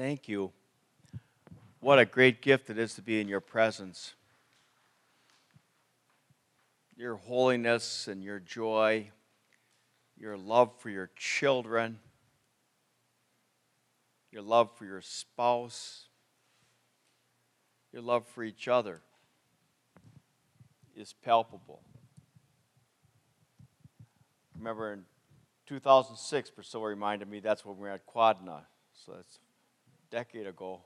thank you. What a great gift it is to be in your presence. Your holiness and your joy, your love for your children, your love for your spouse, your love for each other is palpable. Remember in 2006, Priscilla reminded me that's when we were at Quadna. So that's decade ago.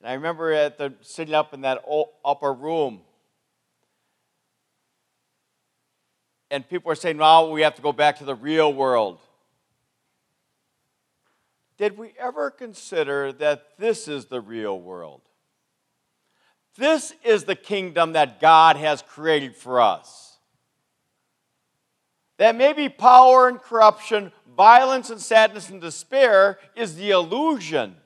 And I remember at the, sitting up in that upper room, and people were saying, "Now we have to go back to the real world." Did we ever consider that this is the real world? This is the kingdom that God has created for us. That maybe power and corruption, violence and sadness and despair is the illusion.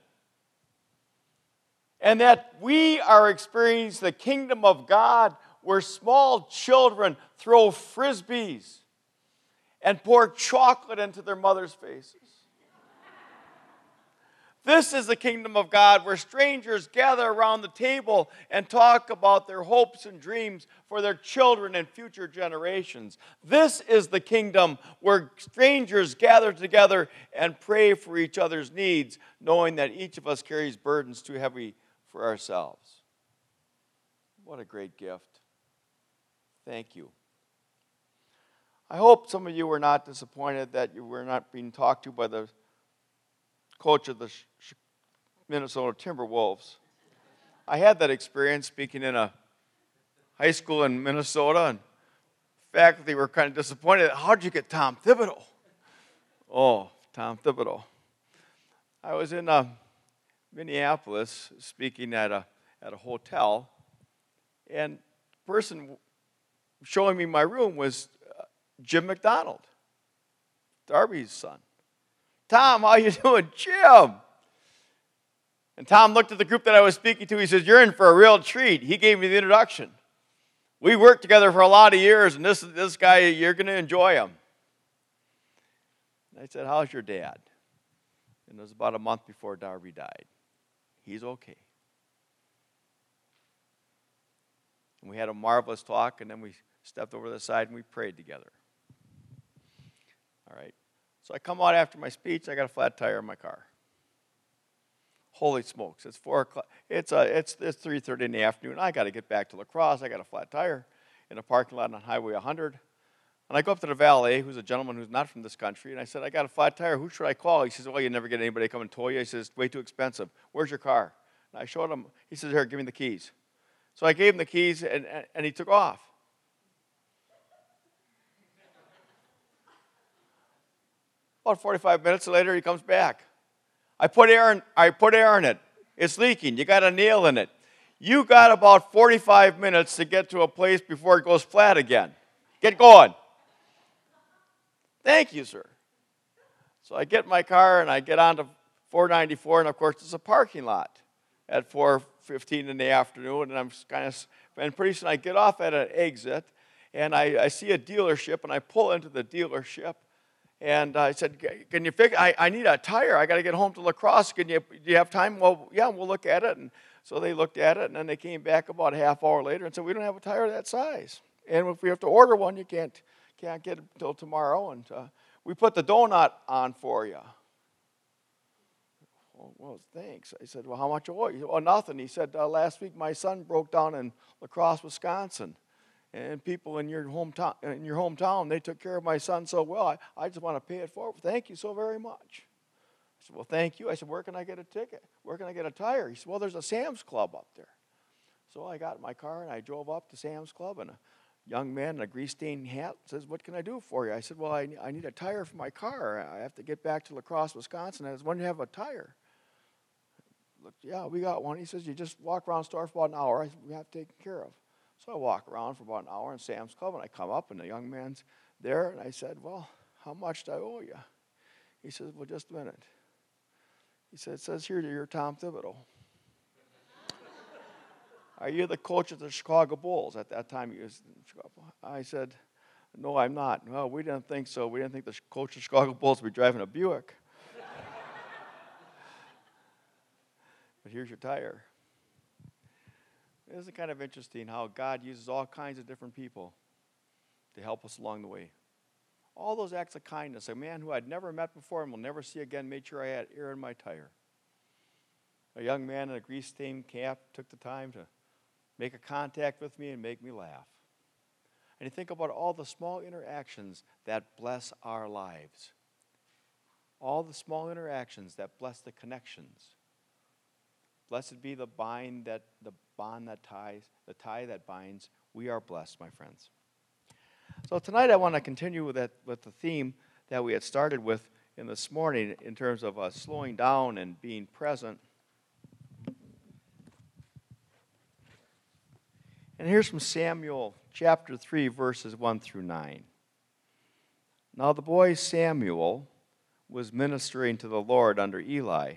And that we are experiencing the kingdom of God where small children throw frisbees and pour chocolate into their mother's faces. This is the kingdom of God where strangers gather around the table and talk about their hopes and dreams for their children and future generations. This is the kingdom where strangers gather together and pray for each other's needs, knowing that each of us carries burdens too heavy for ourselves. What a great gift. Thank you. I hope some of you were not disappointed that you were not being talked to by the coach of the Minnesota Timberwolves. I had that experience speaking in a high school in Minnesota, and faculty were kind of disappointed. How'd you get Tom Thibodeau? Oh, Tom Thibodeau. I was in uh, Minneapolis speaking at a, at a hotel, and the person showing me my room was uh, Jim McDonald, Darby's son. Tom, how you doing? Jim. And Tom looked at the group that I was speaking to. He says, You're in for a real treat. He gave me the introduction. We worked together for a lot of years, and this, this guy, you're going to enjoy him. I said, How's your dad? And it was about a month before Darby died. He's okay. And we had a marvelous talk, and then we stepped over the side and we prayed together. All right. So I come out after my speech, I got a flat tire in my car. Holy smokes, it's four o'clock. It's, uh, it's, it's 3.30 in the afternoon. I got to get back to La Crosse. I got a flat tire in a parking lot on Highway 100. And I go up to the valet, who's a gentleman who's not from this country, and I said, I got a flat tire. Who should I call? He says, Well, you never get anybody coming to come and tow you. He says, It's way too expensive. Where's your car? And I showed him. He says, Here, give me the keys. So I gave him the keys, and, and, and he took off. About 45 minutes later, he comes back. I put air in, I put air in it. It's leaking. You got a nail in it. You got about 45 minutes to get to a place before it goes flat again. Get going. Thank you, sir. So I get my car and I get onto 494, and of course, it's a parking lot at 4:15 in the afternoon, and I'm kind of, and pretty soon I get off at an exit, and I, I see a dealership, and I pull into the dealership, and I said, Can you fix I, I need a tire. I got to get home to La Crosse. Can you, do you have time? Well, yeah, we'll look at it. And so they looked at it, and then they came back about a half hour later and said, We don't have a tire that size. And if we have to order one, you can't, can't get it until tomorrow. And uh, we put the donut on for you. Well, thanks. I said, Well, how much oil? He said, Well, nothing. He said, uh, Last week my son broke down in La Crosse, Wisconsin and people in your hometown in your hometown they took care of my son so well I, I just want to pay it forward. Thank you so very much. I said well thank you. I said where can i get a ticket? Where can i get a tire? He said well there's a sam's club up there. So i got in my car and i drove up to sam's club and a young man in a grease stained hat says what can i do for you? I said well i, I need a tire for my car. I have to get back to La Crosse wisconsin. I was wondering if you have a tire. Look, yeah, we got one. He says, you just walk around the store for about an hour. I said, we have to take care of. So I walk around for about an hour in Sam's Club, and I come up, and the young man's there, and I said, Well, how much do I owe you? He says, Well, just a minute. He said, It says here you're Tom Thibodeau. Are you the coach of the Chicago Bulls? At that time, he was. I said, No, I'm not. Well, we didn't think so. We didn't think the coach of the Chicago Bulls would be driving a Buick. but here's your tire. Isn't it kind of interesting how God uses all kinds of different people to help us along the way? All those acts of kindness. A man who I'd never met before and will never see again made sure I had air in my tire. A young man in a grease stained cap took the time to make a contact with me and make me laugh. And you think about all the small interactions that bless our lives. All the small interactions that bless the connections. Blessed be the bind that the bond that ties, the tie that binds. We are blessed, my friends. So tonight I want to continue with that with the theme that we had started with in this morning in terms of uh, slowing down and being present. And here's from Samuel chapter 3, verses 1 through 9. Now the boy Samuel was ministering to the Lord under Eli.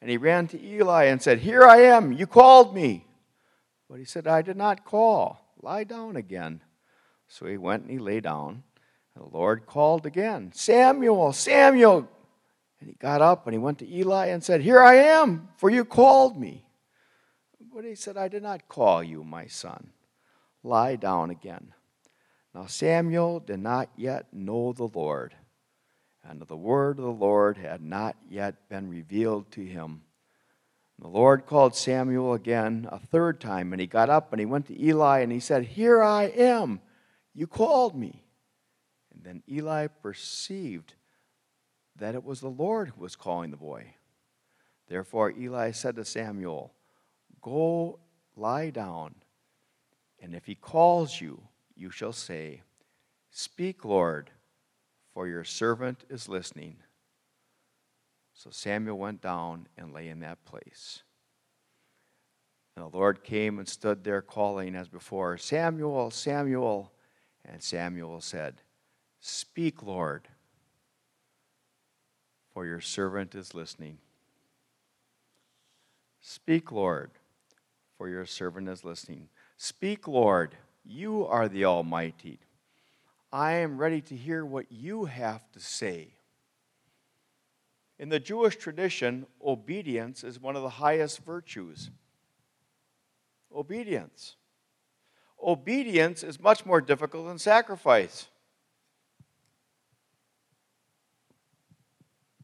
And he ran to Eli and said, Here I am. You called me. But he said, I did not call. Lie down again. So he went and he lay down. And the Lord called again, Samuel, Samuel. And he got up and he went to Eli and said, Here I am, for you called me. But he said, I did not call you, my son. Lie down again. Now Samuel did not yet know the Lord, and the word of the Lord had not yet been revealed to him. The Lord called Samuel again a third time, and he got up and he went to Eli and he said, Here I am. You called me. And then Eli perceived that it was the Lord who was calling the boy. Therefore Eli said to Samuel, Go lie down, and if he calls you, you shall say, Speak, Lord, for your servant is listening. So Samuel went down and lay in that place. And the Lord came and stood there calling as before, Samuel, Samuel. And Samuel said, Speak, Lord, for your servant is listening. Speak, Lord, for your servant is listening. Speak, Lord, you are the Almighty. I am ready to hear what you have to say. In the Jewish tradition, obedience is one of the highest virtues. Obedience. Obedience is much more difficult than sacrifice.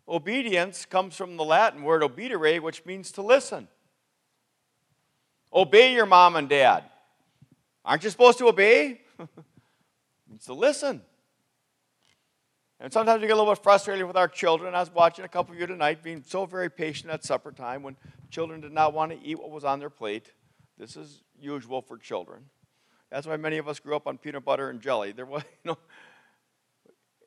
Obedience comes from the Latin word obedere, which means to listen. Obey your mom and dad. Aren't you supposed to obey? It's to listen. And sometimes we get a little bit frustrated with our children. I was watching a couple of you tonight being so very patient at supper time when children did not want to eat what was on their plate. This is usual for children. That's why many of us grew up on peanut butter and jelly. There was, you know,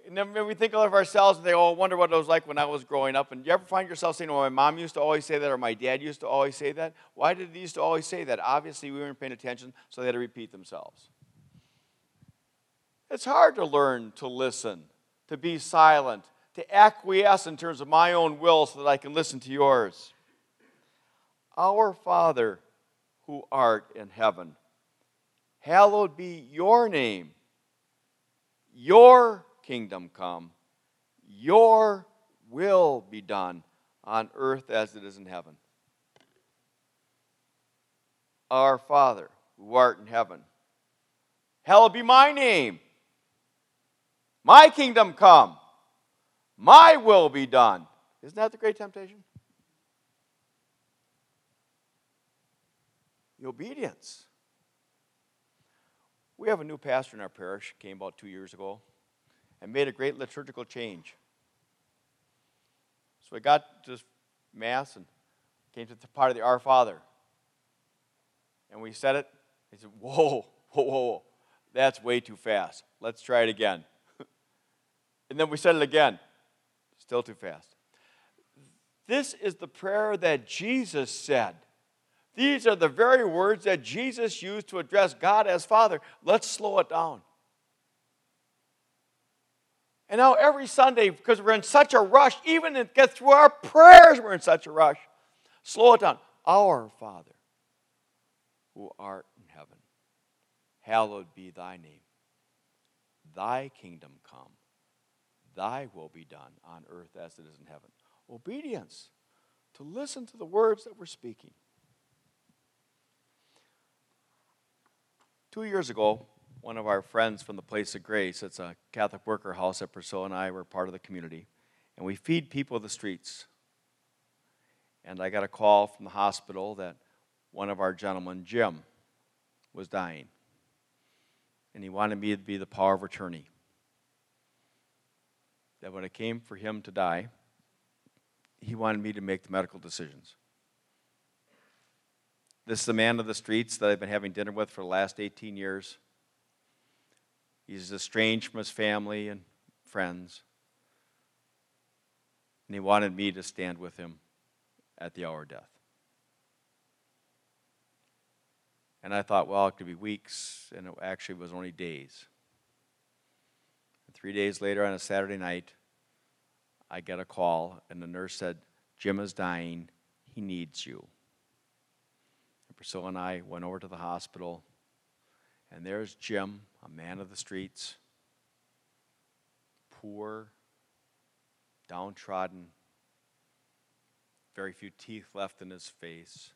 and then we think of ourselves and they oh, wonder what it was like when I was growing up. And you ever find yourself saying, well, my mom used to always say that or my dad used to always say that? Why did they used to always say that? Obviously, we weren't paying attention, so they had to repeat themselves. It's hard to learn to listen, to be silent, to acquiesce in terms of my own will so that I can listen to yours. Our Father who art in heaven, hallowed be your name. Your kingdom come, your will be done on earth as it is in heaven. Our Father, who art in heaven, hallowed be my name. My kingdom come. My will be done. Isn't that the great temptation? The obedience. We have a new pastor in our parish, came about two years ago and made a great liturgical change. So we got to Mass and came to the part of the Our Father. And we said it. He said, Whoa, whoa, whoa, that's way too fast. Let's try it again. And then we said it again. Still too fast. This is the prayer that Jesus said. These are the very words that Jesus used to address God as Father. Let's slow it down. And now every Sunday, because we're in such a rush, even to get through our prayers, we're in such a rush. Slow it down. Our Father, who art in heaven, hallowed be thy name. Thy kingdom come, thy will be done on earth as it is in heaven. Obedience, to listen to the words that we're speaking. Two years ago, one of our friends from the Place of Grace, it's a Catholic worker house that Priscilla and I were part of the community, and we feed people the streets. And I got a call from the hospital that one of our gentlemen, Jim, was dying. And he wanted me to be the power of attorney. That when it came for him to die, he wanted me to make the medical decisions. This is the man of the streets that I've been having dinner with for the last 18 years. He's estranged from his family and friends. And he wanted me to stand with him at the hour of death. And I thought, well, it could be weeks, and it actually was only days. Three days later, on a Saturday night, I get a call, and the nurse said, Jim is dying. He needs you. And Priscilla and I went over to the hospital, and there's Jim, a man of the streets, poor, downtrodden, very few teeth left in his face.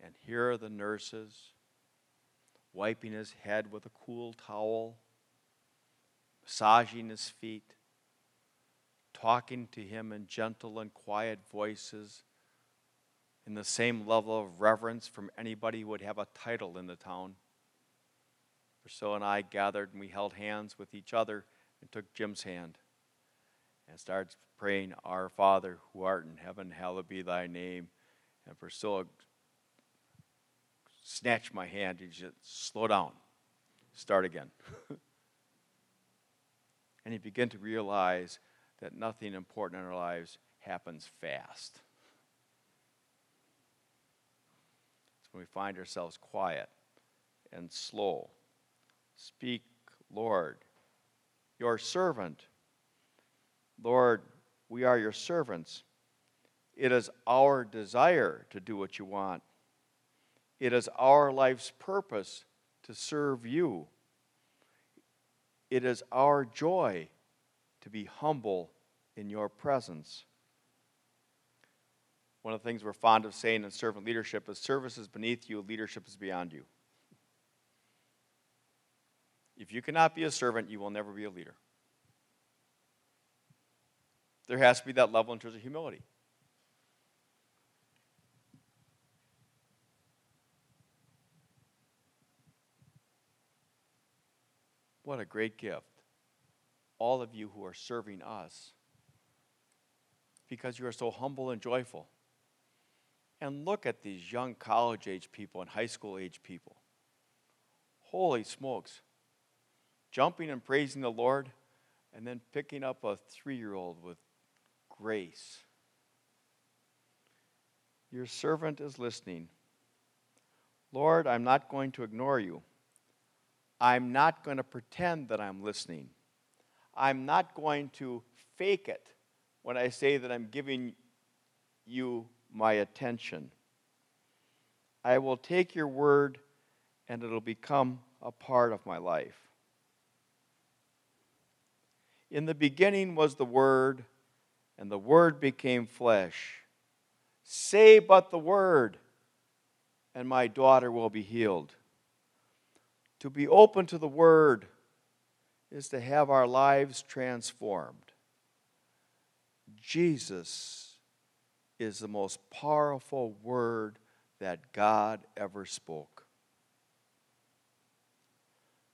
And here are the nurses wiping his head with a cool towel, massaging his feet, talking to him in gentle and quiet voices in the same level of reverence from anybody who would have a title in the town. Priscilla and I gathered and we held hands with each other and took Jim's hand and started praying, Our Father who art in heaven, hallowed be thy name. And Priscilla snatched my hand and said, Slow down, start again. and he began to realize that nothing important in our lives happens fast. It's when we find ourselves quiet and slow. Speak, Lord, your servant. Lord, we are your servants. It is our desire to do what you want. It is our life's purpose to serve you. It is our joy to be humble in your presence. One of the things we're fond of saying in servant leadership is service is beneath you, leadership is beyond you. If you cannot be a servant, you will never be a leader. There has to be that level in terms of humility. What a great gift. All of you who are serving us because you are so humble and joyful. And look at these young college age people and high school age people. Holy smokes. Jumping and praising the Lord, and then picking up a three year old with grace. Your servant is listening. Lord, I'm not going to ignore you. I'm not going to pretend that I'm listening. I'm not going to fake it when I say that I'm giving you my attention. I will take your word and it'll become a part of my life. In the beginning was the Word, and the Word became flesh. Say but the Word, and my daughter will be healed. To be open to the Word is to have our lives transformed. Jesus is the most powerful word that God ever spoke.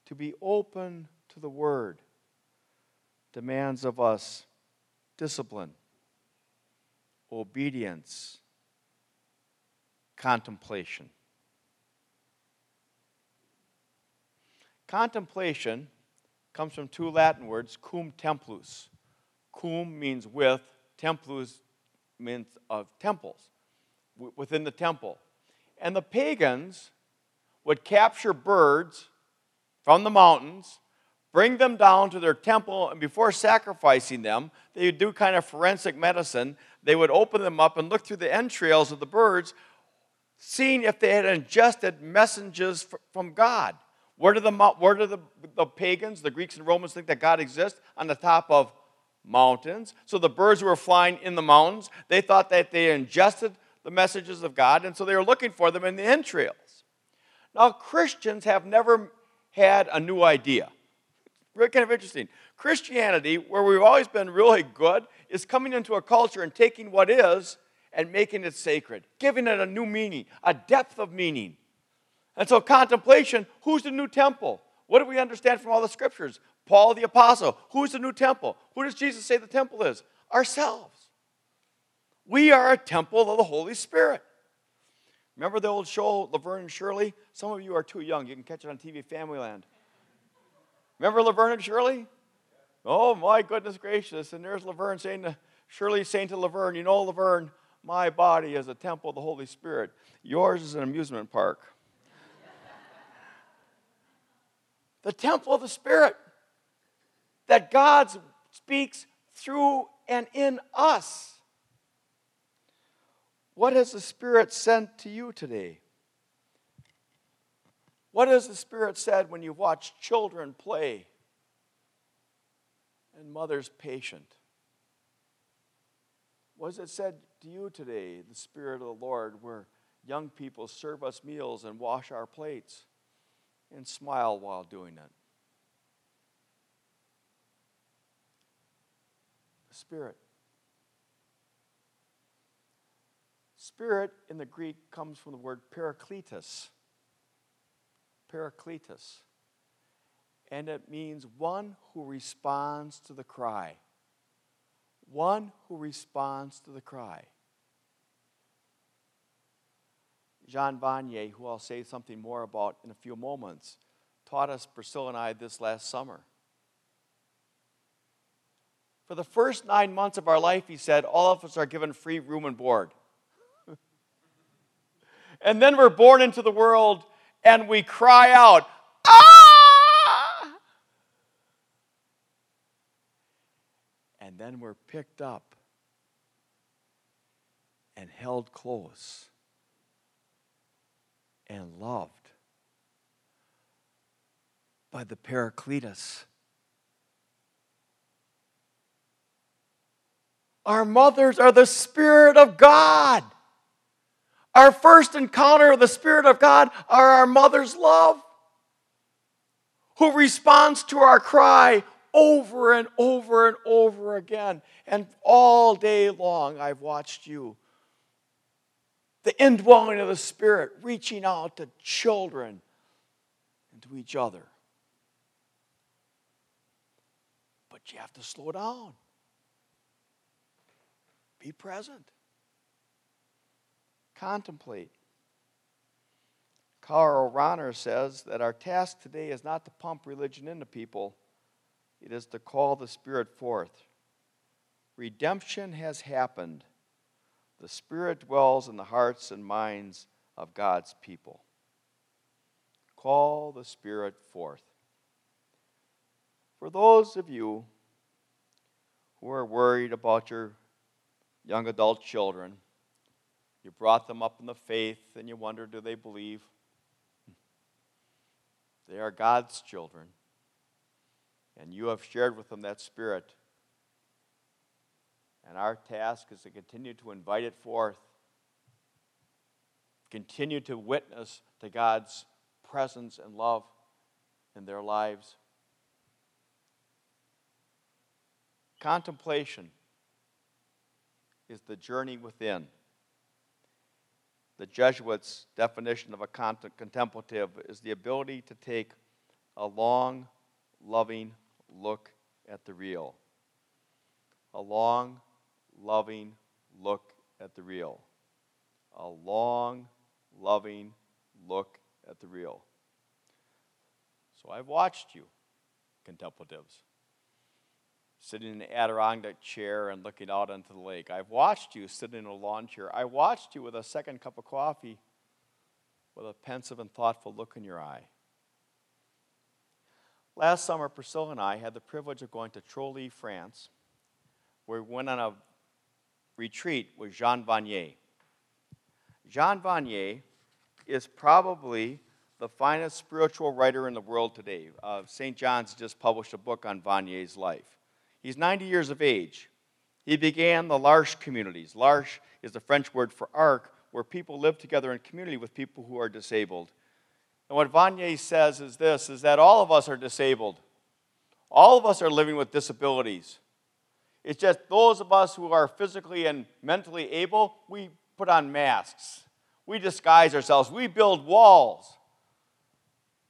To be open to the word demands of us discipline, obedience, contemplation. Contemplation comes from two Latin words, cum templus. Cum means with, templus means of temples within the temple. And the pagans would capture birds from the mountains, bring them down to their temple, and before sacrificing them, they would do kind of forensic medicine. They would open them up and look through the entrails of the birds, seeing if they had ingested messages from God. Where do the, where do the, the pagans, the Greeks and Romans, think that God exists? On the top of mountains. So the birds who were flying in the mountains, they thought that they ingested the messages of God, and so they were looking for them in the entrails. Now, Christians have never had a new idea. Really kind of interesting. Christianity, where we've always been really good, is coming into a culture and taking what is and making it sacred, giving it a new meaning, a depth of meaning. And so, contemplation who's the new temple? What do we understand from all the scriptures? Paul the Apostle. Who's the new temple? Who does Jesus say the temple is? Ourselves. We are a temple of the Holy Spirit. Remember the old show, Laverne and Shirley? Some of you are too young. You can catch it on TV Familyland. Remember Laverne and Shirley? Oh, my goodness gracious. And there's Laverne saying to Shirley saying to Laverne, You know, Laverne, my body is a temple of the Holy Spirit. Yours is an amusement park. The temple of the Spirit that God speaks through and in us. What has the Spirit sent to you today? What has the Spirit said when you watch children play and mothers patient? What has it said to you today, the Spirit of the Lord, where young people serve us meals and wash our plates and smile while doing it? Spirit. Spirit in the Greek comes from the word parakletos. Parakletos. And it means one who responds to the cry. One who responds to the cry. Jean Vanier, who I'll say something more about in a few moments, taught us, Priscilla and I, this last summer. For the first nine months of our life, he said, all of us are given free room and board. And then we're born into the world and we cry out, Ah! And then we're picked up and held close and loved by the Paracletus. Our mothers are the Spirit of God. Our first encounter of the Spirit of God are our mother's love, who responds to our cry over and over and over again. And all day long, I've watched you. The indwelling of the Spirit reaching out to children and to each other. But you have to slow down, be present contemplate. Karl Rahner says that our task today is not to pump religion into people, it is to call the Spirit forth. Redemption has happened. The Spirit dwells in the hearts and minds of God's people. Call the Spirit forth. For those of you who are worried about your young adult children, you brought them up in the faith and you wonder do they believe? They are God's children. And you have shared with them that spirit. And our task is to continue to invite it forth, continue to witness to God's presence and love in their lives. Contemplation is the journey within. The Jesuits' definition of a contemplative is the ability to take a long, loving look at the real. A long, loving look at the real. A long, loving look at the real. So I've watched you, contemplatives. sitting in the Adirondack chair and looking out onto the lake. I've watched you sitting in a lawn chair. I watched you with a second cup of coffee with a pensive and thoughtful look in your eye. Last summer, Priscilla and I had the privilege of going to Trosly, France, where we went on a retreat with Jean Vanier. Jean Vanier is probably the finest spiritual writer in the world today. Uh, St. John's just published a book on Vanier's life. He's 90 years of age. He began the L'Arche communities. L'Arche is the French word for ark, where people live together in community with people who are disabled. And what Vanier says is this is that all of us are disabled. All of us are living with disabilities. It's just those of us who are physically and mentally able, we put on masks. We disguise ourselves. We build walls.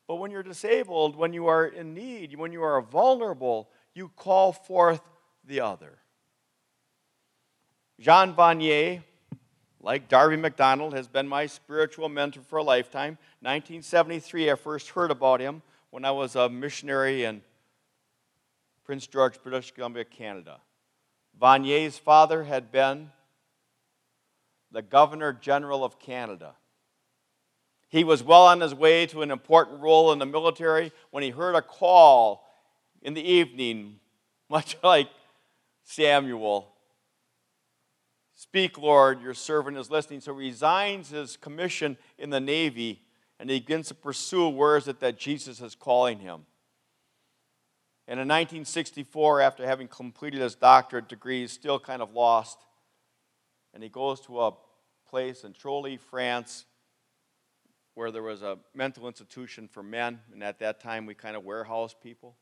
But when you're disabled, when you are in need, when you are vulnerable, you call forth the other. Jean Vanier, like Darby McDonald, has been my spiritual mentor for a lifetime. 1973, I first heard about him when I was a missionary in Prince George, British Columbia, Canada. Vanier's father had been the Governor General of Canada. He was well on his way to an important role in the military when he heard a call in the evening, much like Samuel. Speak, Lord, your servant is listening. So he resigns his commission in the Navy and he begins to pursue where is it that Jesus is calling him. And in 1964, after having completed his doctorate degree, he's still kind of lost. And he goes to a place in Trosly, France, where there was a mental institution for men. And at that time, we kind of warehouse people.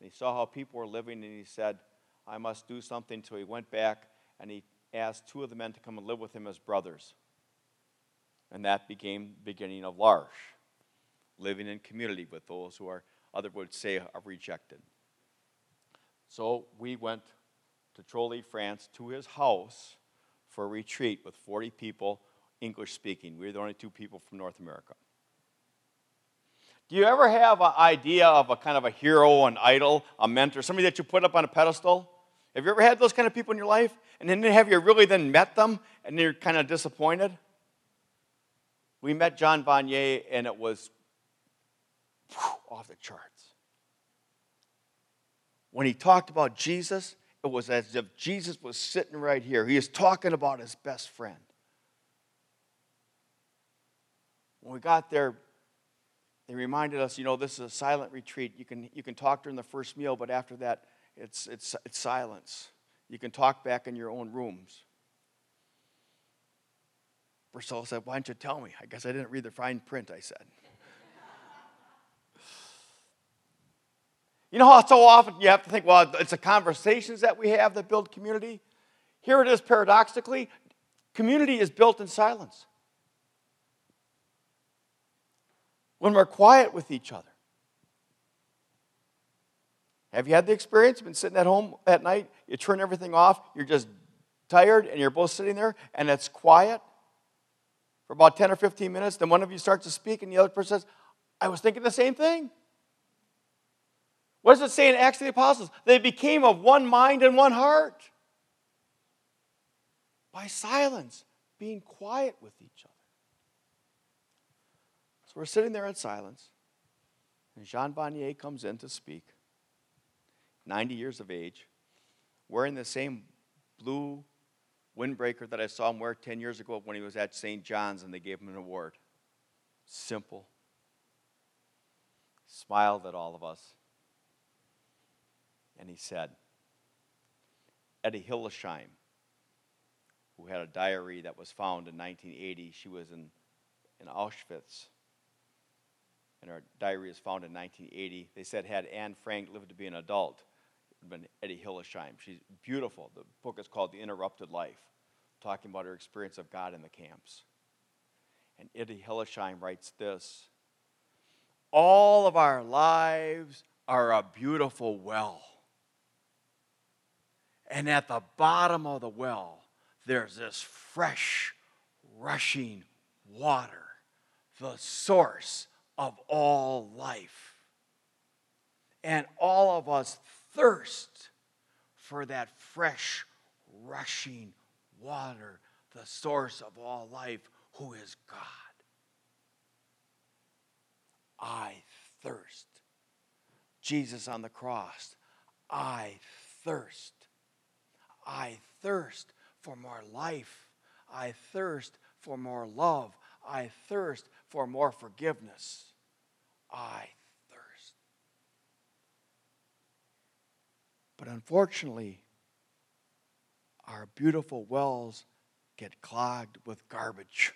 And he saw how people were living, and he said, I must do something. So he went back and he asked two of the men to come and live with him as brothers. And that became the beginning of L'Arche, living in community with those who are, other would say, are rejected. So we went to Trosly, France, to his house for a retreat with 40 people, English speaking. We were the only two people from North America. Do you ever have an idea of a kind of a hero, an idol, a mentor, somebody that you put up on a pedestal? Have you ever had those kind of people in your life? And then have you really then met them and you're kind of disappointed? We met John Vanier and it was off the charts. When he talked about Jesus, it was as if Jesus was sitting right here. He is talking about his best friend. When we got there, they reminded us, you know, this is a silent retreat. You can, you can talk during the first meal, but after that, it's, it's, it's silence. You can talk back in your own rooms. Priscilla said, Why didn't you tell me? I guess I didn't read the fine print, I said. You know how so often you have to think, well, it's the conversations that we have that build community? Here it is paradoxically community is built in silence. when we're quiet with each other. Have you had the experience? Been sitting at home at night, you turn everything off, you're just tired, and you're both sitting there, and it's quiet for about 10 or 15 minutes. Then one of you starts to speak, and the other person says, I was thinking the same thing. What does it say in Acts of the Apostles? They became of one mind and one heart by silence, being quiet with each other. So we're sitting there in silence, and Jean Vanier comes in to speak, 90 years of age, wearing the same blue windbreaker that I saw him wear 10 years ago when he was at St. John's and they gave him an award. Simple. Smiled at all of us. And he said, Etty Hillesum, who had a diary that was found in 1980, she was in, in Auschwitz and her diary is found in 1980. They said had Anne Frank lived to be an adult, it would have been Etty Hillesum. She's beautiful. The book is called The Interrupted Life, talking about her experience of God in the camps. And Etty Hillesum writes this All of our lives are a beautiful well. And at the bottom of the well, there's this fresh, rushing water, the source of all life. And all of us thirst for that fresh, rushing water, the source of all life, who is God. I thirst. Jesus on the cross, I thirst. I thirst for more life. I thirst for more love. I thirst for more forgiveness. I thirst. But unfortunately, our beautiful wells get clogged with garbage.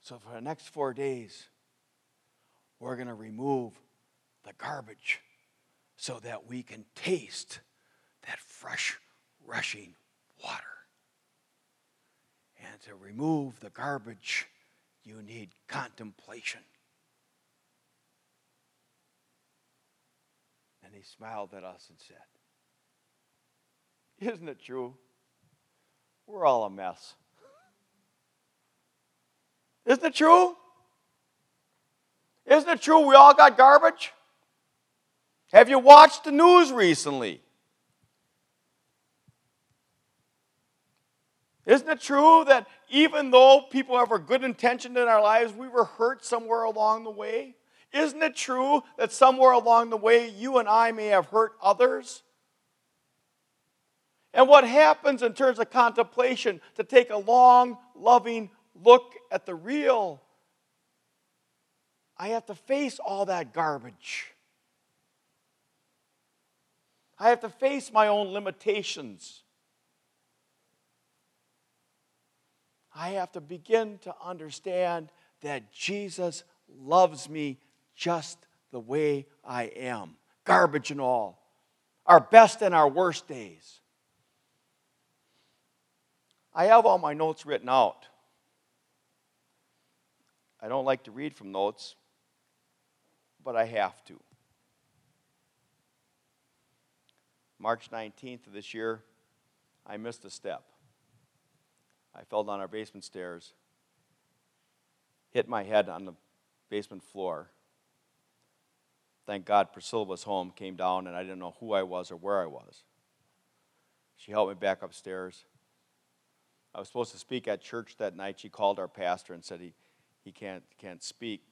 So, for the next four days, we're going to remove the garbage so that we can taste that fresh, rushing water. And to remove the garbage, you need contemplation. And he smiled at us and said, Isn't it true? We're all a mess. Isn't it true? Isn't it true we all got garbage? Have you watched the news recently? Isn't it true that even though people have a good intention in our lives, we were hurt somewhere along the way? Isn't it true that somewhere along the way you and I may have hurt others? And what happens in terms of contemplation to take a long, loving look at the real? I have to face all that garbage. I have to face my own limitations. I have to begin to understand that Jesus loves me just the way I am, garbage and all, our best and our worst days. I have all my notes written out. I don't like to read from notes, but I have to. March 19th of this year, I missed a step. I fell down our basement stairs, hit my head on the basement floor. Thank God Priscilla was home, came down, and I didn't know who I was or where I was. She helped me back upstairs. I was supposed to speak at church that night. She called our pastor and said he, he can't, can't speak.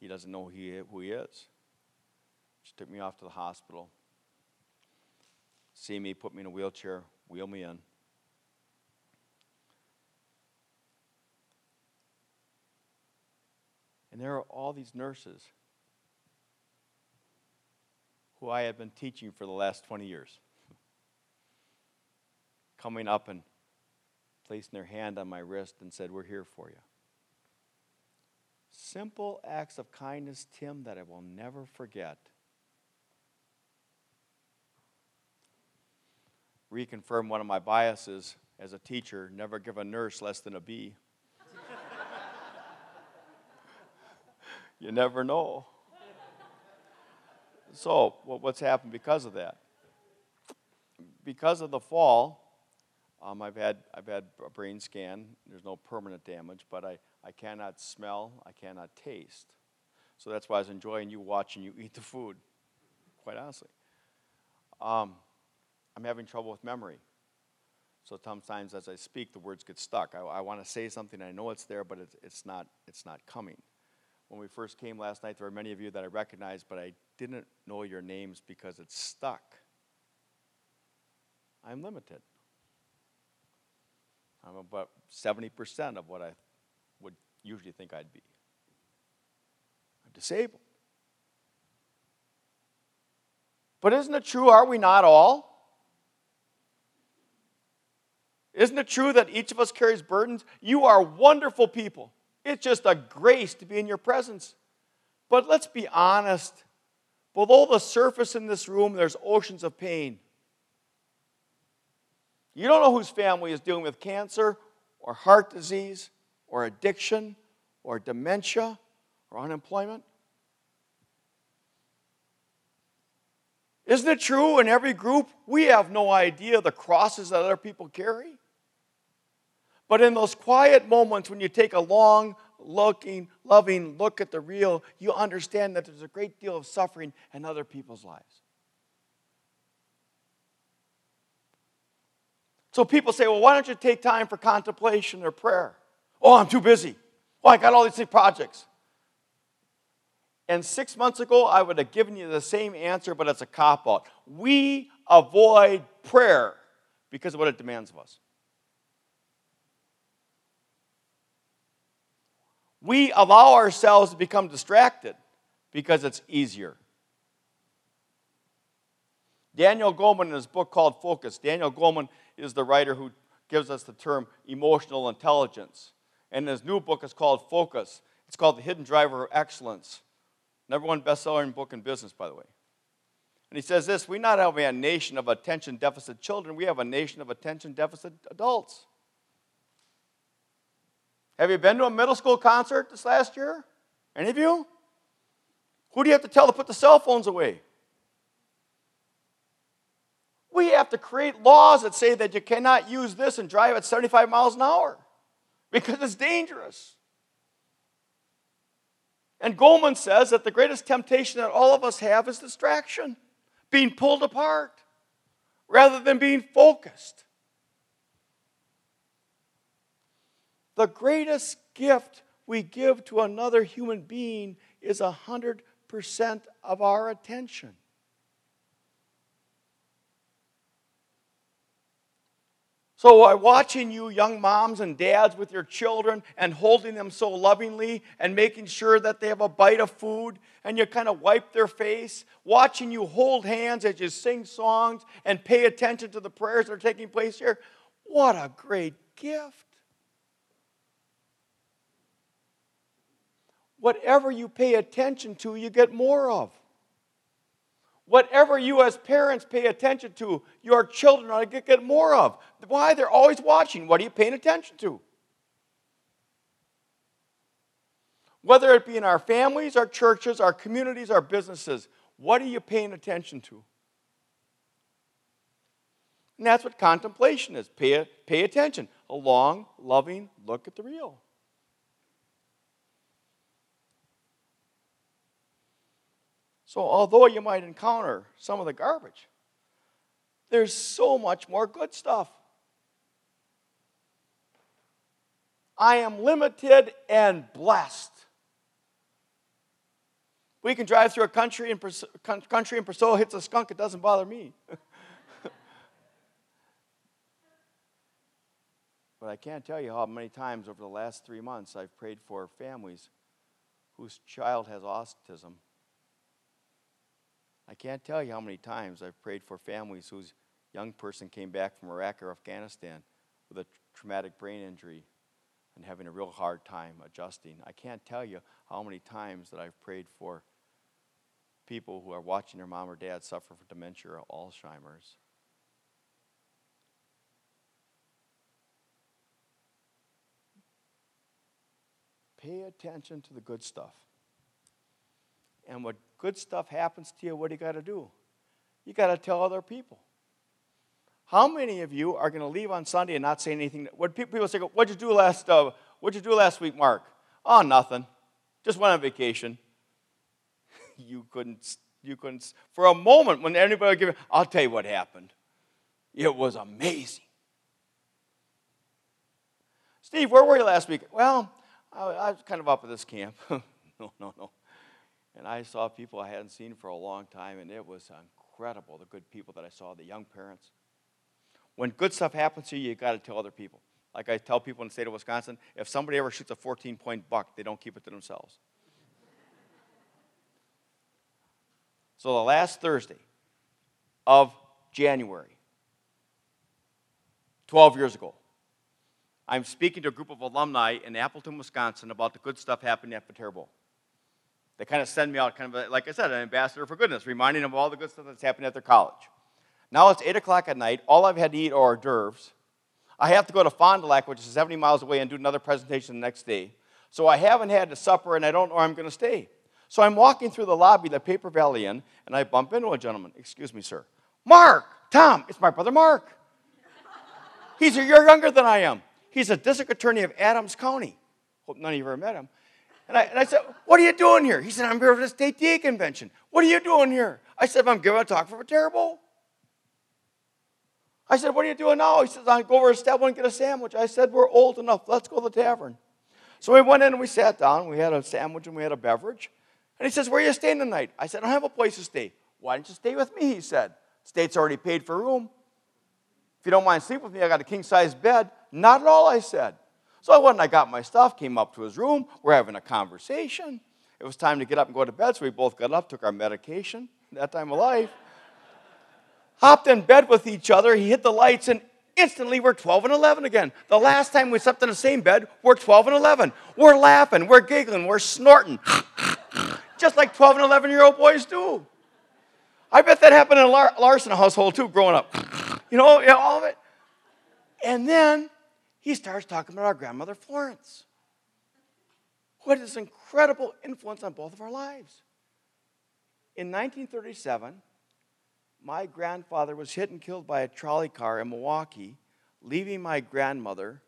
He doesn't know who he, who he is. She took me off to the hospital. See me, put me in a wheelchair, wheel me in. And there are all these nurses who I have been teaching for the last 20 years coming up and placing their hand on my wrist and said, We're here for you. Simple acts of kindness, Tim, that I will never forget. Reconfirm one of my biases as a teacher never give a nurse less than a B. You never know. So, what's happened because of that? Because of the fall, um, I've, had, I've had a brain scan. There's no permanent damage, but I, I cannot smell, I cannot taste. So that's why I was enjoying you watching you eat the food, quite honestly. Um, I'm having trouble with memory. So sometimes as I speak, the words get stuck. I, I want to say something, I know it's there, but it's, it's, not, it's not coming when we first came last night, there were many of you that I recognized, but I didn't know your names because it's stuck. I'm limited. I'm about 70% of what I would usually think I'd be. I'm disabled. But isn't it true, are we not all? Isn't it true that each of us carries burdens? You are wonderful people. It's just a grace to be in your presence. But let's be honest. Below the surface in this room, there's oceans of pain. You don't know whose family is dealing with cancer or heart disease or addiction or dementia or unemployment. Isn't it true in every group we have no idea the crosses that other people carry? But in those quiet moments when you take a long, looking, loving look at the real, you understand that there's a great deal of suffering in other people's lives. So people say, well, why don't you take time for contemplation or prayer? Oh, I'm too busy. Oh, I got all these projects. And six months ago, I would have given you the same answer, but it's a cop out. We avoid prayer because of what it demands of us. We allow ourselves to become distracted because it's easier. Daniel Goleman, in his book called Focus, Daniel Goleman is the writer who gives us the term emotional intelligence. And his new book is called Focus. It's called The Hidden Driver of Excellence. Number one best-selling book in business, by the way. And he says this, we not have a nation of attention deficit children, we have a nation of attention deficit adults. Have you been to a middle school concert this last year? Any of you? Who do you have to tell to put the cell phones away? We have to create laws that say that you cannot use this and drive at 75 miles an hour because it's dangerous. And Goleman says that the greatest temptation that all of us have is distraction, being pulled apart rather than being focused. The greatest gift we give to another human being is 100% of our attention. So, watching you, young moms and dads, with your children and holding them so lovingly and making sure that they have a bite of food and you kind of wipe their face, watching you hold hands as you sing songs and pay attention to the prayers that are taking place here, what a great gift. Whatever you pay attention to, you get more of. Whatever you as parents pay attention to, your children are going to get more of. Why? They're always watching. What are you paying attention to? Whether it be in our families, our churches, our communities, our businesses, what are you paying attention to? And that's what contemplation is. Pay, pay attention. A long, loving look at the real. So, although you might encounter some of the garbage, there's so much more good stuff. I am limited and blessed. We can drive through a country and country and Priscilla hits a skunk, it doesn't bother me. but I can't tell you how many times over the last three months I've prayed for families whose child has autism I can't tell you how many times I've prayed for families whose young person came back from Iraq or Afghanistan with a traumatic brain injury and having a real hard time adjusting. I can't tell you how many times that I've prayed for people who are watching their mom or dad suffer from dementia or Alzheimer's. Pay attention to the good stuff. And what good stuff happens to you, what do you got to do? You got to tell other people. How many of you are going to leave on Sunday and not say anything? What people say, "What'd you do last? Uh, what'd you do last week, Mark?" Oh, nothing. Just went on vacation. you couldn't. You couldn't. For a moment, when anybody give, I'll tell you what happened. It was amazing. Steve, where were you last week? Well, I, I was kind of up at this camp. no, no, no. And I saw people I hadn't seen for a long time, and it was incredible the good people that I saw, the young parents. When good stuff happens to you, you got to tell other people. Like I tell people in the state of Wisconsin, if somebody ever shoots a 14 point buck, they don't keep it to themselves. so the last Thursday of January, 12 years ago, I'm speaking to a group of alumni in Appleton, Wisconsin about the good stuff happening at Viterbo. They kind of send me out, kind of like I said, an ambassador for goodness, reminding them of all the good stuff that's happening at their college. Now it's 8 o'clock at night. All I've had to eat are hors d'oeuvres. I have to go to Fond du Lac, which is 70 miles away, and do another presentation the next day. So I haven't had the supper, and I don't know where I'm going to stay. So I'm walking through the lobby, the Paper Valley Inn, and I bump into a gentleman. Excuse me, sir. Mark! Tom, it's my brother Mark. He's a year younger than I am. He's a district attorney of Adams County. Hope none of you ever met him. And I, and I said, What are you doing here? He said, I'm here for the state DA convention. What are you doing here? I said, I'm giving a talk for Viterbo. I said, What are you doing now? He says, I go over to Step and get a sandwich. I said, We're old enough. Let's go to the tavern. So we went in and we sat down. We had a sandwich and we had a beverage. And he says, Where are you staying tonight? I said, I don't have a place to stay. Why don't you stay with me? He said, State's already paid for room. If you don't mind sleeping with me, I got a king size bed. Not at all, I said. So I went and I got my stuff, came up to his room. We're having a conversation. It was time to get up and go to bed, so we both got up, took our medication, that time of life. Hopped in bed with each other. He hit the lights, and instantly we're 12 and 11 again. The last time we slept in the same bed, we're 12 and 11. We're laughing, we're giggling, we're snorting, just like 12 and 11 year old boys do. I bet that happened in a Larson household too, growing up. You know, you know, all of it. And then he starts talking about our grandmother Florence. What is an incredible influence on both of our lives. In 1937, my grandfather was hit and killed by a trolley car in Milwaukee, leaving my grandmother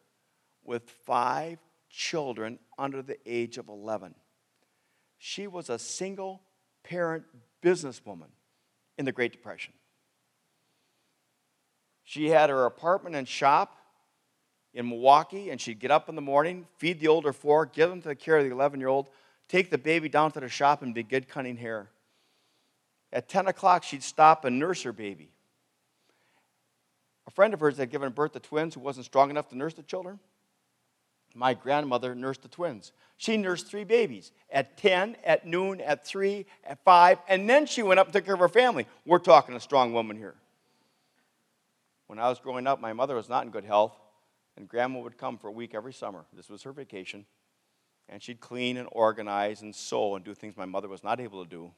with five children under the age of 11. She was a single parent businesswoman in the Great Depression. She had her apartment and shop in Milwaukee, and she'd get up in the morning, feed the older four, give them to the care of the 11 year old, take the baby down to the shop, and begin cutting hair. At 10 o'clock, she'd stop and nurse her baby. A friend of hers had given birth to twins who wasn't strong enough to nurse the children. My grandmother nursed the twins. She nursed three babies at 10, at noon, at 3, at 5, and then she went up and took care of her family. We're talking a strong woman here. When I was growing up, my mother was not in good health, and grandma would come for a week every summer. This was her vacation. And she'd clean and organize and sew and do things my mother was not able to do.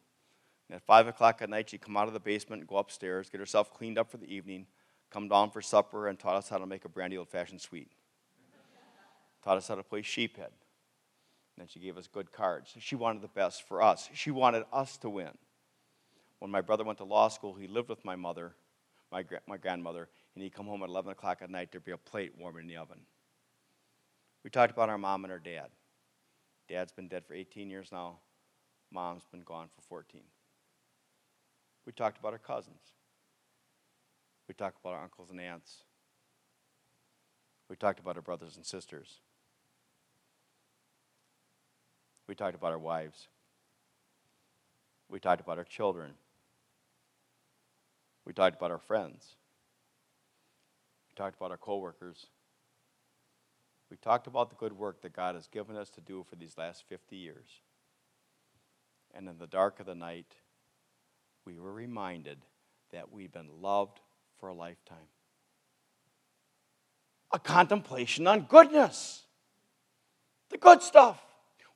And at 5 o'clock at night, she'd come out of the basement and go upstairs, get herself cleaned up for the evening, come down for supper, and taught us how to make a brandy old fashioned sweet. taught us how to play sheephead. And then she gave us good cards. She wanted the best for us. She wanted us to win. When my brother went to law school, he lived with my mother, my, my grandmother, and he'd come home at 11 o'clock at night, there'd be a plate warm in the oven. We talked about our mom and our dad. Dad's been dead for 18 years now, mom's been gone for 14. We talked about our cousins. We talked about our uncles and aunts. We talked about our brothers and sisters. We talked about our wives. We talked about our children. We talked about our friends. We talked about our coworkers. We talked about the good work that God has given us to do for these last 50 years. And in the dark of the night, we were reminded that we've been loved for a lifetime. A contemplation on goodness, the good stuff.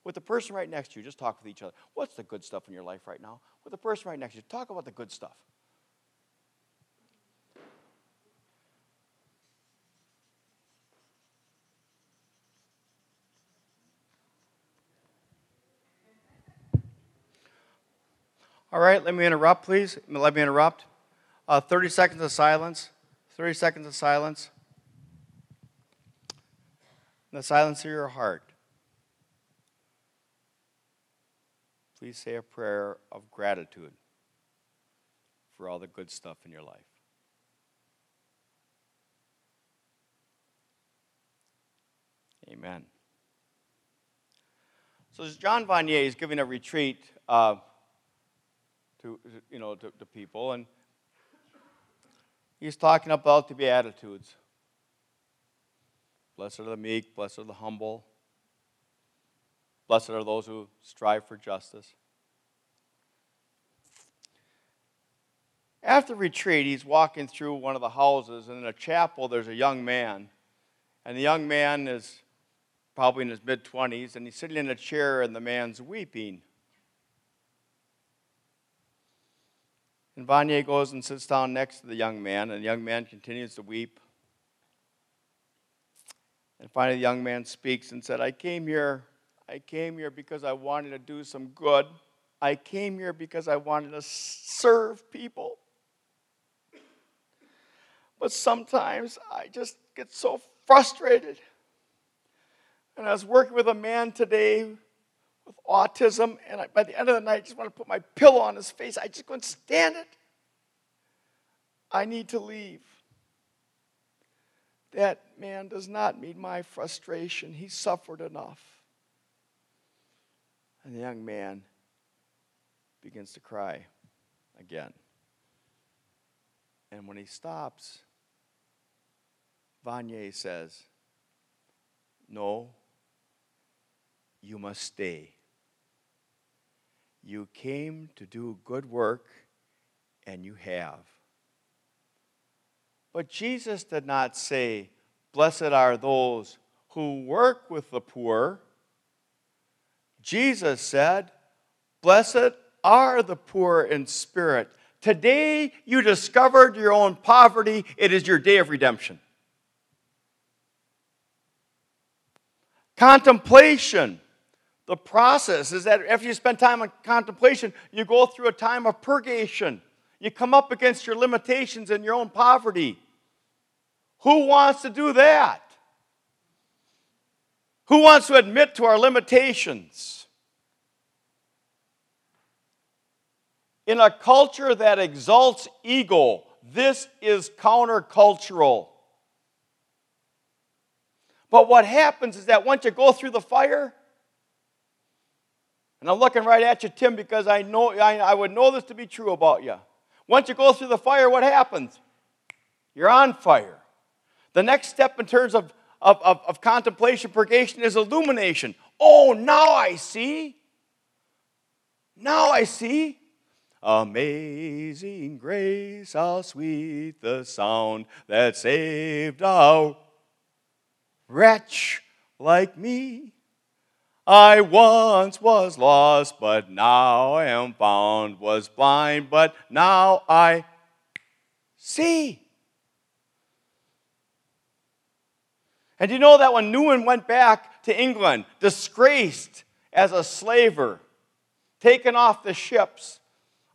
With the person right next to you, just talk with each other. What's the good stuff in your life right now? With the person right next to you, talk about the good stuff. All right, let me interrupt, please. Let me interrupt. Uh, 30 seconds of silence. 30 seconds of silence. the silence of your heart. Please say a prayer of gratitude for all the good stuff in your life. Amen. So, as Jean Vanier is giving a retreat. Uh, to, you know, to, to people. And he's talking about the Beatitudes. Blessed are the meek, blessed are the humble, blessed are those who strive for justice. After retreat, he's walking through one of the houses, and in a chapel, there's a young man. And the young man is probably in his mid 20s, and he's sitting in a chair, and the man's weeping. And Vanier goes and sits down next to the young man, and the young man continues to weep. And finally, the young man speaks and said, I came here, I came here because I wanted to do some good. I came here because I wanted to serve people. But sometimes I just get so frustrated. And I was working with a man today with autism, and I, by the end of the night, I just want to put my pillow on his face. I just couldn't stand it. I need to leave. That man does not meet my frustration. He suffered enough. And the young man begins to cry again. And when he stops, Vanier says, No, you must stay. You came to do good work, and you have. But Jesus did not say, Blessed are those who work with the poor. Jesus said, Blessed are the poor in spirit. Today you discovered your own poverty. It is your day of redemption. Contemplation. The process is that after you spend time on contemplation, you go through a time of purgation. You come up against your limitations and your own poverty. Who wants to do that? Who wants to admit to our limitations? In a culture that exalts ego, this is countercultural. But what happens is that once you go through the fire, and I'm looking right at you, Tim, because I know I, I would know this to be true about you. Once you go through the fire, what happens? You're on fire. The next step in terms of, of, of, of contemplation, purgation, is illumination. Oh, now I see. Now I see. Amazing grace, how sweet the sound that saved a wretch like me. I once was lost, but now I am found, was blind, but now I see. And you know that when Newman went back to England, disgraced as a slaver, taken off the ships,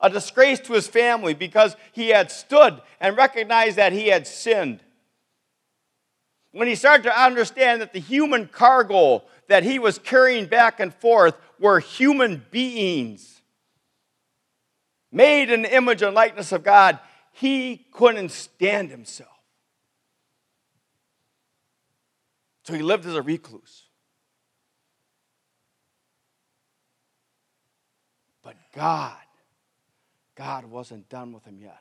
a disgrace to his family because he had stood and recognized that he had sinned. When he started to understand that the human cargo that he was carrying back and forth were human beings made in the image and likeness of God, he couldn't stand himself. So he lived as a recluse. But God God wasn't done with him yet.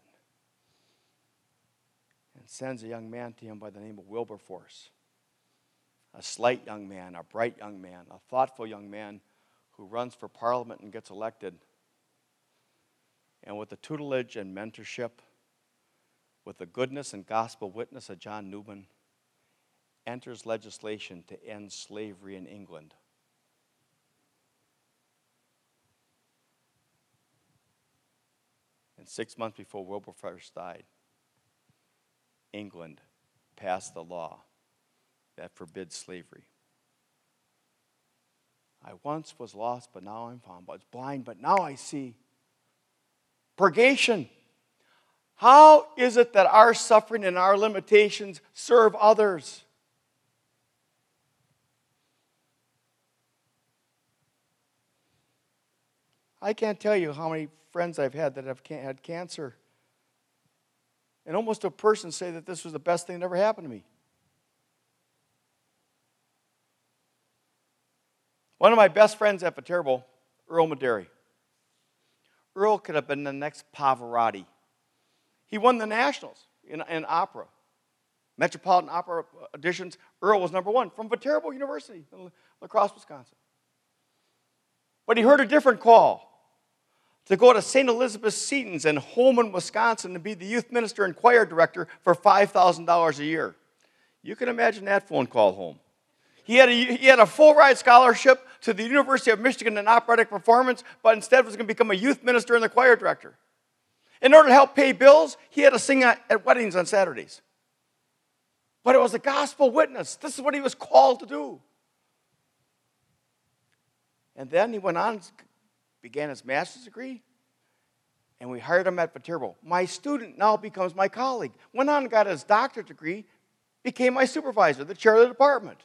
And sends a young man to him by the name of Wilberforce. A slight young man, a bright young man, a thoughtful young man who runs for parliament and gets elected. And with the tutelage and mentorship, with the goodness and gospel witness of John Newman, enters legislation to end slavery in England. And six months before Wilberforce died, England passed the law that forbids slavery. I once was lost, but now I'm found. I was blind, but now I see. Purgation. How is it that our suffering and our limitations serve others? I can't tell you how many friends I've had that have had cancer. And almost a person say that this was the best thing that ever happened to me. One of my best friends at Viterbo, Earl Maderi. Earl could have been the next Pavarotti. He won the Nationals in, in opera. Metropolitan Opera auditions, Earl was number one from Viterbo University in La Crosse, Wisconsin. But he heard a different call to go to St. Elizabeth Seton's in Holmen, Wisconsin, to be the youth minister and choir director for $5,000 a year. You can imagine that phone call home. He had, a, he had a full ride scholarship to the University of Michigan in operatic performance, but instead was going to become a youth minister and the choir director. In order to help pay bills, he had to sing at weddings on Saturdays. But it was a gospel witness. This is what he was called to do. And then he went on began his master's degree, and we hired him at Viterbo. My student now becomes my colleague. Went on and got his doctorate degree, became my supervisor, the chair of the department,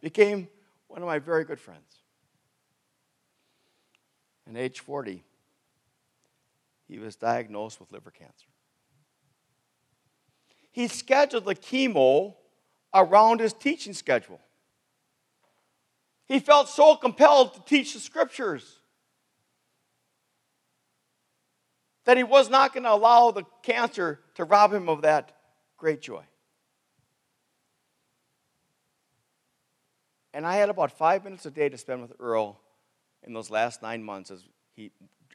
became one of my very good friends. And age 40, he was diagnosed with liver cancer. He scheduled the chemo around his teaching schedule. He felt so compelled to teach the scriptures that he was not going to allow the cancer to rob him of that great joy. And I had about five minutes a day to spend with Earl in those last nine months as he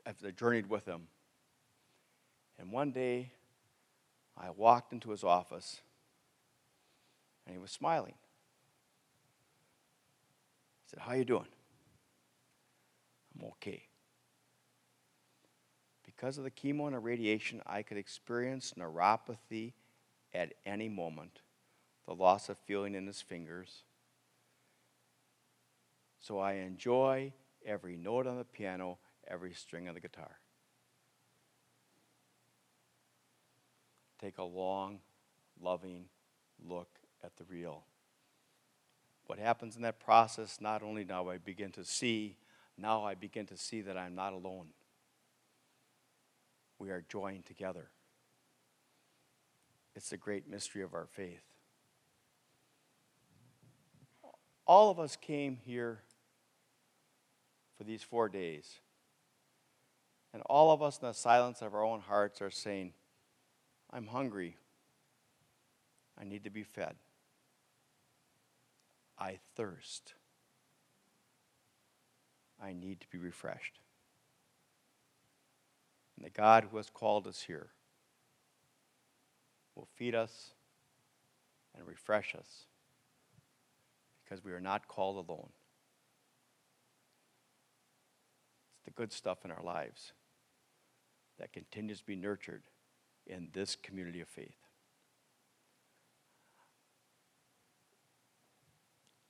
as I journeyed with him. And one day, I walked into his office, and he was smiling. I said, "How are you doing?" "I'm okay." Because of the chemo and radiation, I could experience neuropathy at any moment, the loss of feeling in his fingers. So I enjoy every note on the piano, every string of the guitar. Take a long, loving look at the real. What happens in that process, not only now I begin to see, now I begin to see that I'm not alone. We are joined together. It's the great mystery of our faith. All of us came here for these four days. And all of us, in the silence of our own hearts, are saying, I'm hungry. I need to be fed. I thirst. I need to be refreshed. And the God who has called us here will feed us and refresh us because we are not called alone. It's the good stuff in our lives that continues to be nurtured in this community of faith.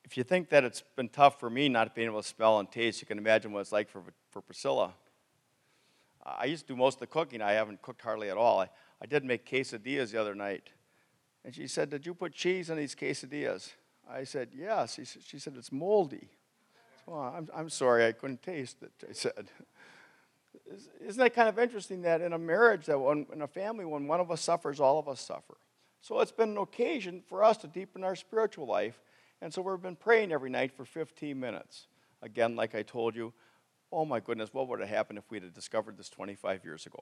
If you think that it's been tough for me not being able to smell and taste, you can imagine what it's like for, for Priscilla. I used to do most of the cooking. I haven't cooked hardly at all. I, I did make quesadillas the other night. And she said, Did you put cheese in these quesadillas? I said, Yes. She said, It's moldy. Well, I'm, I'm sorry, I couldn't taste it, I said. Isn't that kind of interesting that in a marriage, that when, in a family, when one of us suffers, all of us suffer? So it's been an occasion for us to deepen our spiritual life. And so we've been praying every night for 15 minutes. Again, like I told you, oh my goodness, what would have happened if we had discovered this 25 years ago?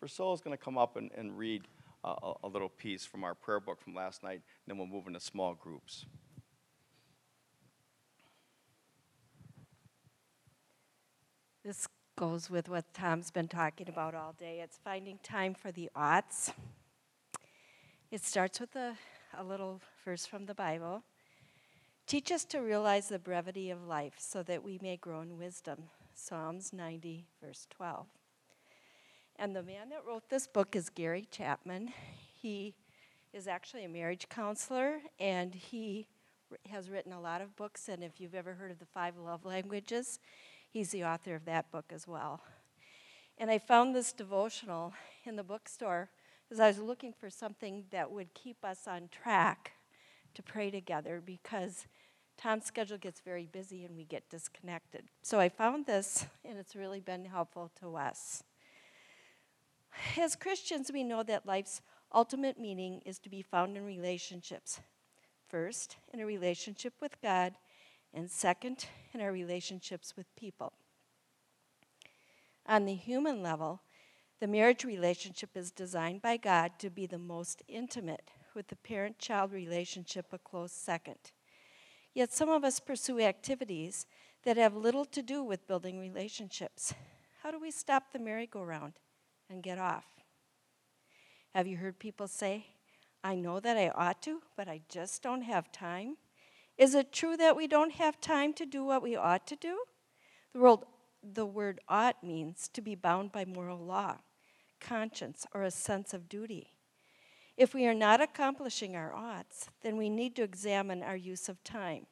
Priscilla's going to come up and, and read uh, a, a little piece from our prayer book from last night, and then we'll move into small groups. This goes with what Tom's been talking about all day. It's finding time for the oughts. It starts with a, a little verse from the Bible. Teach us to realize the brevity of life so that we may grow in wisdom. Psalms 90, verse 12. And the man that wrote this book is Gary Chapman. He is actually a marriage counselor and he has written a lot of books. And if you've ever heard of the five love languages, He's the author of that book as well. And I found this devotional in the bookstore because I was looking for something that would keep us on track to pray together because Tom's schedule gets very busy and we get disconnected. So I found this, and it's really been helpful to us. As Christians, we know that life's ultimate meaning is to be found in relationships. First, in a relationship with God, and second, in our relationships with people. On the human level, the marriage relationship is designed by God to be the most intimate, with the parent child relationship a close second. Yet some of us pursue activities that have little to do with building relationships. How do we stop the merry-go-round and get off? Have you heard people say, I know that I ought to, but I just don't have time? Is it true that we don't have time to do what we ought to do? The word, the word ought means to be bound by moral law, conscience, or a sense of duty. If we are not accomplishing our oughts, then we need to examine our use of time.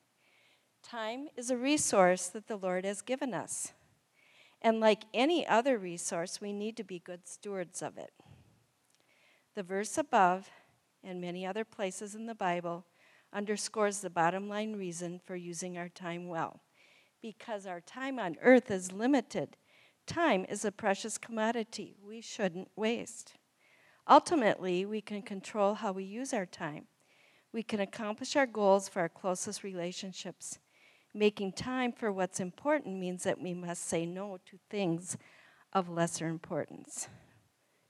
Time is a resource that the Lord has given us. And like any other resource, we need to be good stewards of it. The verse above and many other places in the Bible underscores the bottom line reason for using our time well. because our time on earth is limited. Time is a precious commodity we shouldn't waste. Ultimately, we can control how we use our time. We can accomplish our goals for our closest relationships. Making time for what's important means that we must say no to things of lesser importance.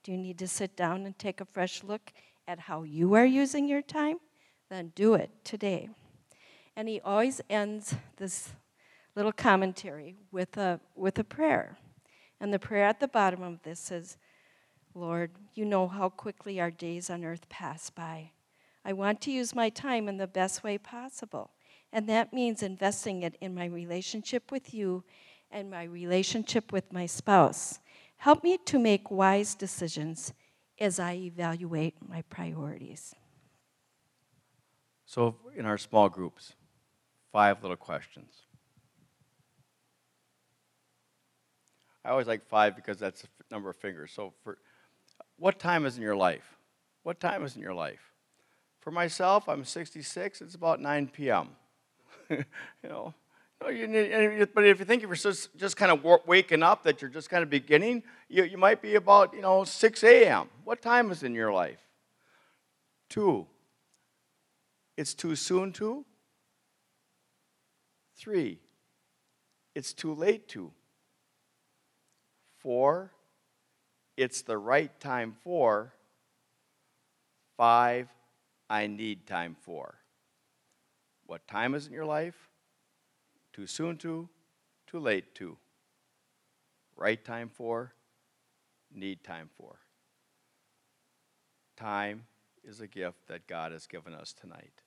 Do you need to sit down and take a fresh look at how you are using your time? Then do it today. And he always ends this little commentary with a, with a prayer. And the prayer at the bottom of this is Lord, you know how quickly our days on earth pass by. I want to use my time in the best way possible. And that means investing it in my relationship with you and my relationship with my spouse. Help me to make wise decisions as I evaluate my priorities. So, in our small groups, five little questions. I always like five because that's the number of fingers. So, for what time is in your life? What time is in your life? For myself, I'm 66. It's about 9 p.m. you know, but if you think you're just, just kind of waking up, that you're just kind of beginning, you, you might be about, you know, 6 a.m. What time is in your life? Two. It's too soon to. Three. It's too late to. Four. It's the right time for. Five. I need time for. What time is in your life? Too soon to, too late to. Right time for, need time for. Time is a gift that God has given us tonight.